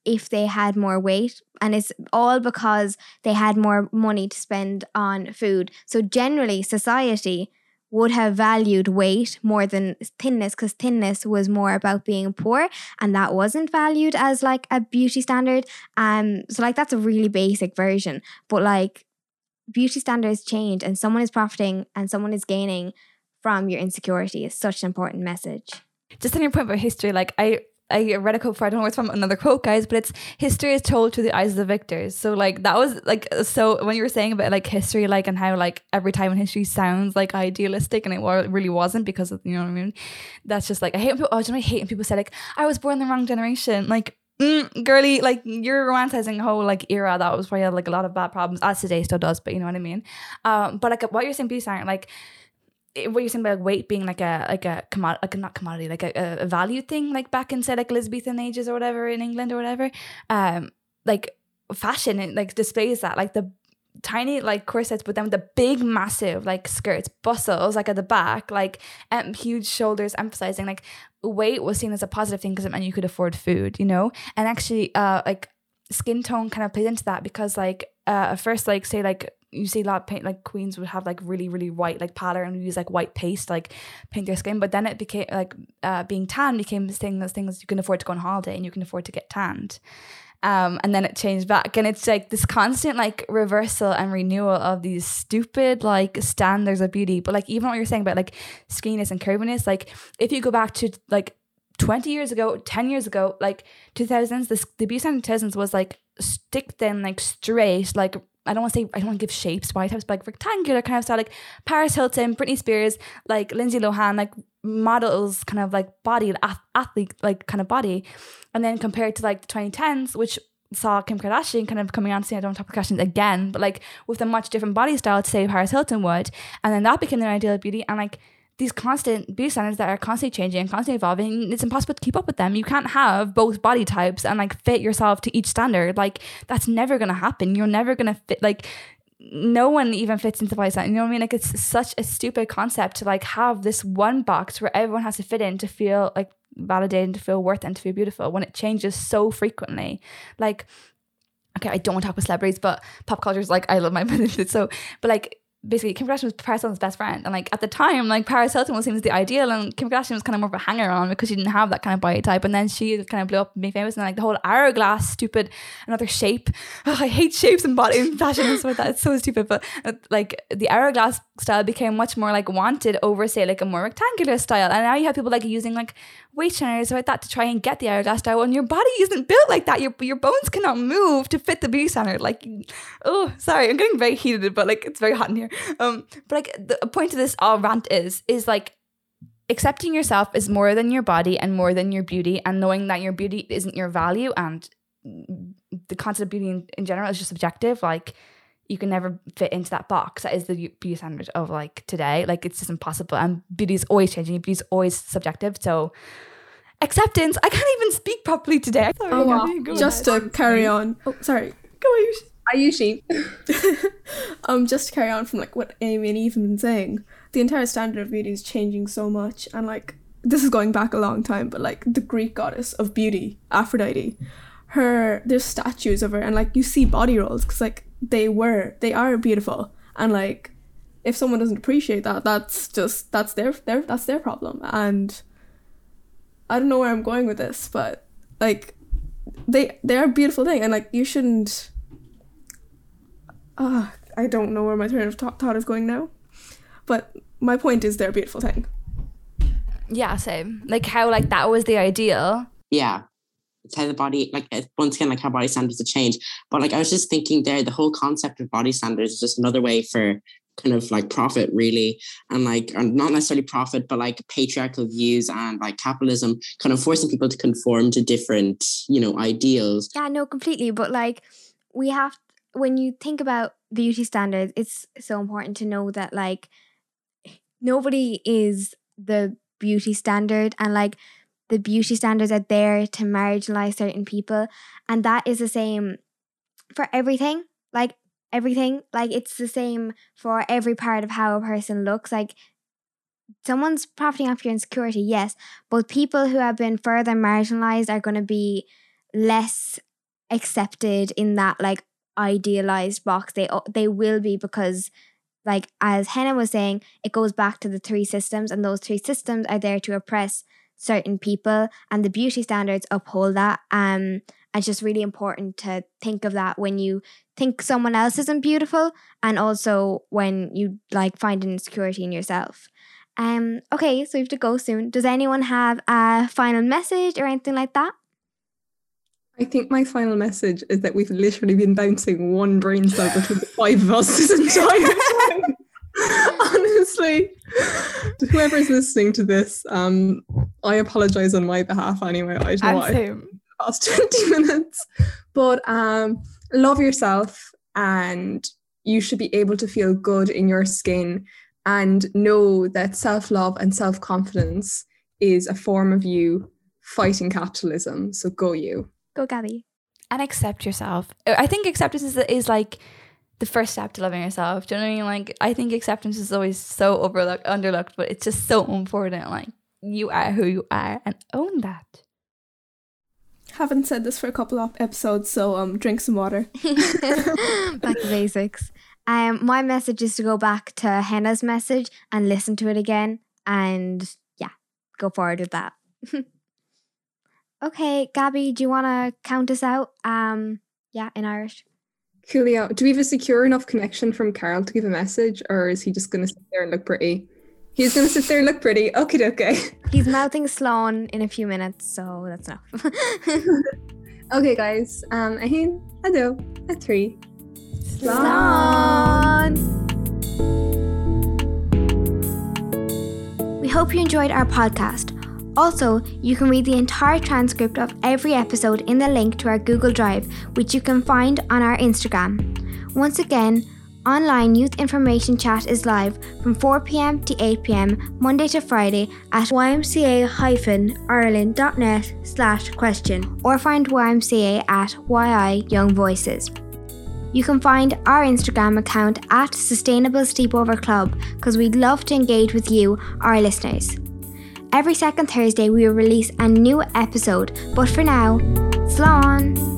[SPEAKER 1] if they had more weight and it's all because they had more money to spend on food so generally society would have valued weight more than thinness because thinness was more about being poor and that wasn't valued as like a beauty standard. Um so like that's a really basic version but like beauty standards change and someone is profiting and someone is gaining from your insecurity is such an important message.
[SPEAKER 3] Just on your point about history, like I I read a quote for I don't know where it's from another quote, guys, but it's history is told through the eyes of the victors. So like that was like so when you were saying about like history, like and how like every time in history sounds like idealistic and it really wasn't because of you know what I mean. That's just like I hate when people. Oh, I hate when people say like I was born in the wrong generation. Like Mm, girly, like you're romanticizing a whole like era that was probably had like a lot of bad problems as today still does, but you know what I mean. Um, but like what you're saying, beauty aren't like what you're saying about weight being like a like a commodity like a, not commodity like a, a value thing like back in say like Elizabethan ages or whatever in England or whatever um like fashion it like displays that like the tiny like corsets but then the big massive like skirts bustles like at the back like um, huge shoulders emphasizing like weight was seen as a positive thing because it meant you could afford food you know? And actually uh like skin tone kind of plays into that because like uh first like say like you see a lot of paint like queens would have like really really white like powder and use like white paste like paint their skin. But then it became like uh, being tan became this thing those things you can afford to go on holiday and you can afford to get tanned. Um, and then it changed back. And it's like this constant like reversal and renewal of these stupid like standards of beauty. But like even what you're saying about like skinniness and curviness like if you go back to like 20 years ago 10 years ago like 2000s this the beauty standard 2000s was like stick thin like straight like I don't want to say I don't want to give shapes, body types, but like rectangular kind of style, like Paris Hilton, Britney Spears, like Lindsay Lohan, like models kind of like body, athlete like kind of body, and then compared to like the 2010s, which saw Kim Kardashian kind of coming on scene. I don't talk Kardashians again, but like with a much different body style to say Paris Hilton would, and then that became their ideal beauty, and like these constant beauty standards that are constantly changing and constantly evolving, it's impossible to keep up with them. You can't have both body types and like fit yourself to each standard. Like that's never gonna happen. You're never gonna fit like no one even fits into body size. You know what I mean? Like it's such a stupid concept to like have this one box where everyone has to fit in to feel like validated, and to feel worth and to feel beautiful when it changes so frequently. Like okay, I don't want to talk about celebrities, but pop culture is like I love my so but like basically Kim Kardashian was Paris Hilton's best friend. And like at the time, like Paris Hilton was seen as the ideal and Kim Kardashian was kind of more of a hanger on because she didn't have that kind of body type. And then she kind of blew up and made famous and like the whole hourglass, stupid, another shape. Oh, I hate shapes and body and fashion and stuff like that. It's so stupid. But like the hourglass style became much more like wanted over say like a more rectangular style. And now you have people like using like weight trainers like that to try and get the hourglass style and your body isn't built like that. Your your bones cannot move to fit the beauty standard. Like oh sorry, I'm getting very heated, but like it's very hot in here. Um but like the point of this all rant is is like accepting yourself is more than your body and more than your beauty and knowing that your beauty isn't your value and the concept of beauty in, in general is just subjective. Like you can never fit into that box. That is the beauty standard of like today. Like it's just impossible and beauty is always changing. Beauty is always subjective. So acceptance i can't even speak properly today.
[SPEAKER 6] Sorry, oh, wow. just to carry on. Oh sorry.
[SPEAKER 5] Go Ayushi.
[SPEAKER 6] um just to carry on from like what amy and eve have been saying the entire standard of beauty is changing so much and like this is going back a long time but like the greek goddess of beauty aphrodite her there's statues of her and like you see body rolls because like they were they are beautiful and like if someone doesn't appreciate that that's just that's their their that's their problem and i don't know where i'm going with this but like they they are a beautiful thing and like you shouldn't uh, i don't know where my train of thought, thought is going now. But my point is they're a beautiful thing.
[SPEAKER 3] Yeah same. Like how like that was the ideal
[SPEAKER 4] yeah. It's how the body like once again like how body standards have changed. But like i was just thinking there the whole concept of body standards is just another way for kind of like profit really. And like not necessarily profit but like patriarchal views and like capitalism kind of forcing people to conform to different you know ideals.
[SPEAKER 1] Yeah no completely. But like we have when you think about beauty standards it's so important to know that like nobody is the beauty standard and like the beauty standards are there to marginalize certain people. And that is the same for everything. Like everything like it's the same for every part of how a person looks. Like someone's profiting off your insecurity, yes, but people who have been further marginalized are going to be less accepted in that like idealized box. They they will be because like as Henna was saying, it goes back to the three systems, and those three systems are there to oppress certain people, and the beauty standards uphold that. Um, it's just really important to think of that when you think someone else isn't beautiful, and also when you like find an insecurity in yourself. Um, okay, so we have to go soon. Does anyone have a final message or anything like that?
[SPEAKER 5] I think my final message is that we've literally been bouncing one brain cell between the five of us this entire time. Honestly, whoever's listening to this, um, I apologize on my behalf anyway. I don't know I past 20 minutes. But um, love yourself and you should be able to feel good in your skin and know that self love and self confidence is a form of you fighting capitalism. So go you.
[SPEAKER 1] Go Gabby.
[SPEAKER 3] And accept yourself. I think acceptance is, is like the first step to loving yourself. Do you know what I mean? Like I think acceptance is always so overlooked, underlooked, but it's just so important. Like you are who you are and own that.
[SPEAKER 6] Haven't said this for a couple of episodes, so um, drink some water.
[SPEAKER 1] Back to basics. Um, my message is to go back to Henna's message and listen to it again, and yeah, go forward with that. okay, Gabby, do you want to count us out? Um, yeah, in Irish.
[SPEAKER 5] Coolio. Do we have a secure enough connection from Carl to give a message, or is he just going to sit there and look pretty? He's going to sit there and look pretty. Okay, okay.
[SPEAKER 1] He's mouthing Slán in a few minutes, so that's enough.
[SPEAKER 5] okay, guys. Um, ahin, ado, a three.
[SPEAKER 1] Slán. We hope you enjoyed our podcast. Also, you can read the entire transcript of every episode in the link to our Google Drive, which you can find on our Instagram. Once again, online youth information chat is live from 4pm to 8pm Monday to Friday at ymca-ireland.net slash question or find YMCA at YI Young Voices. You can find our Instagram account at Sustainable Sleepover Club because we'd love to engage with you, our listeners. Every second Thursday, we will release a new episode, but for now, Slán!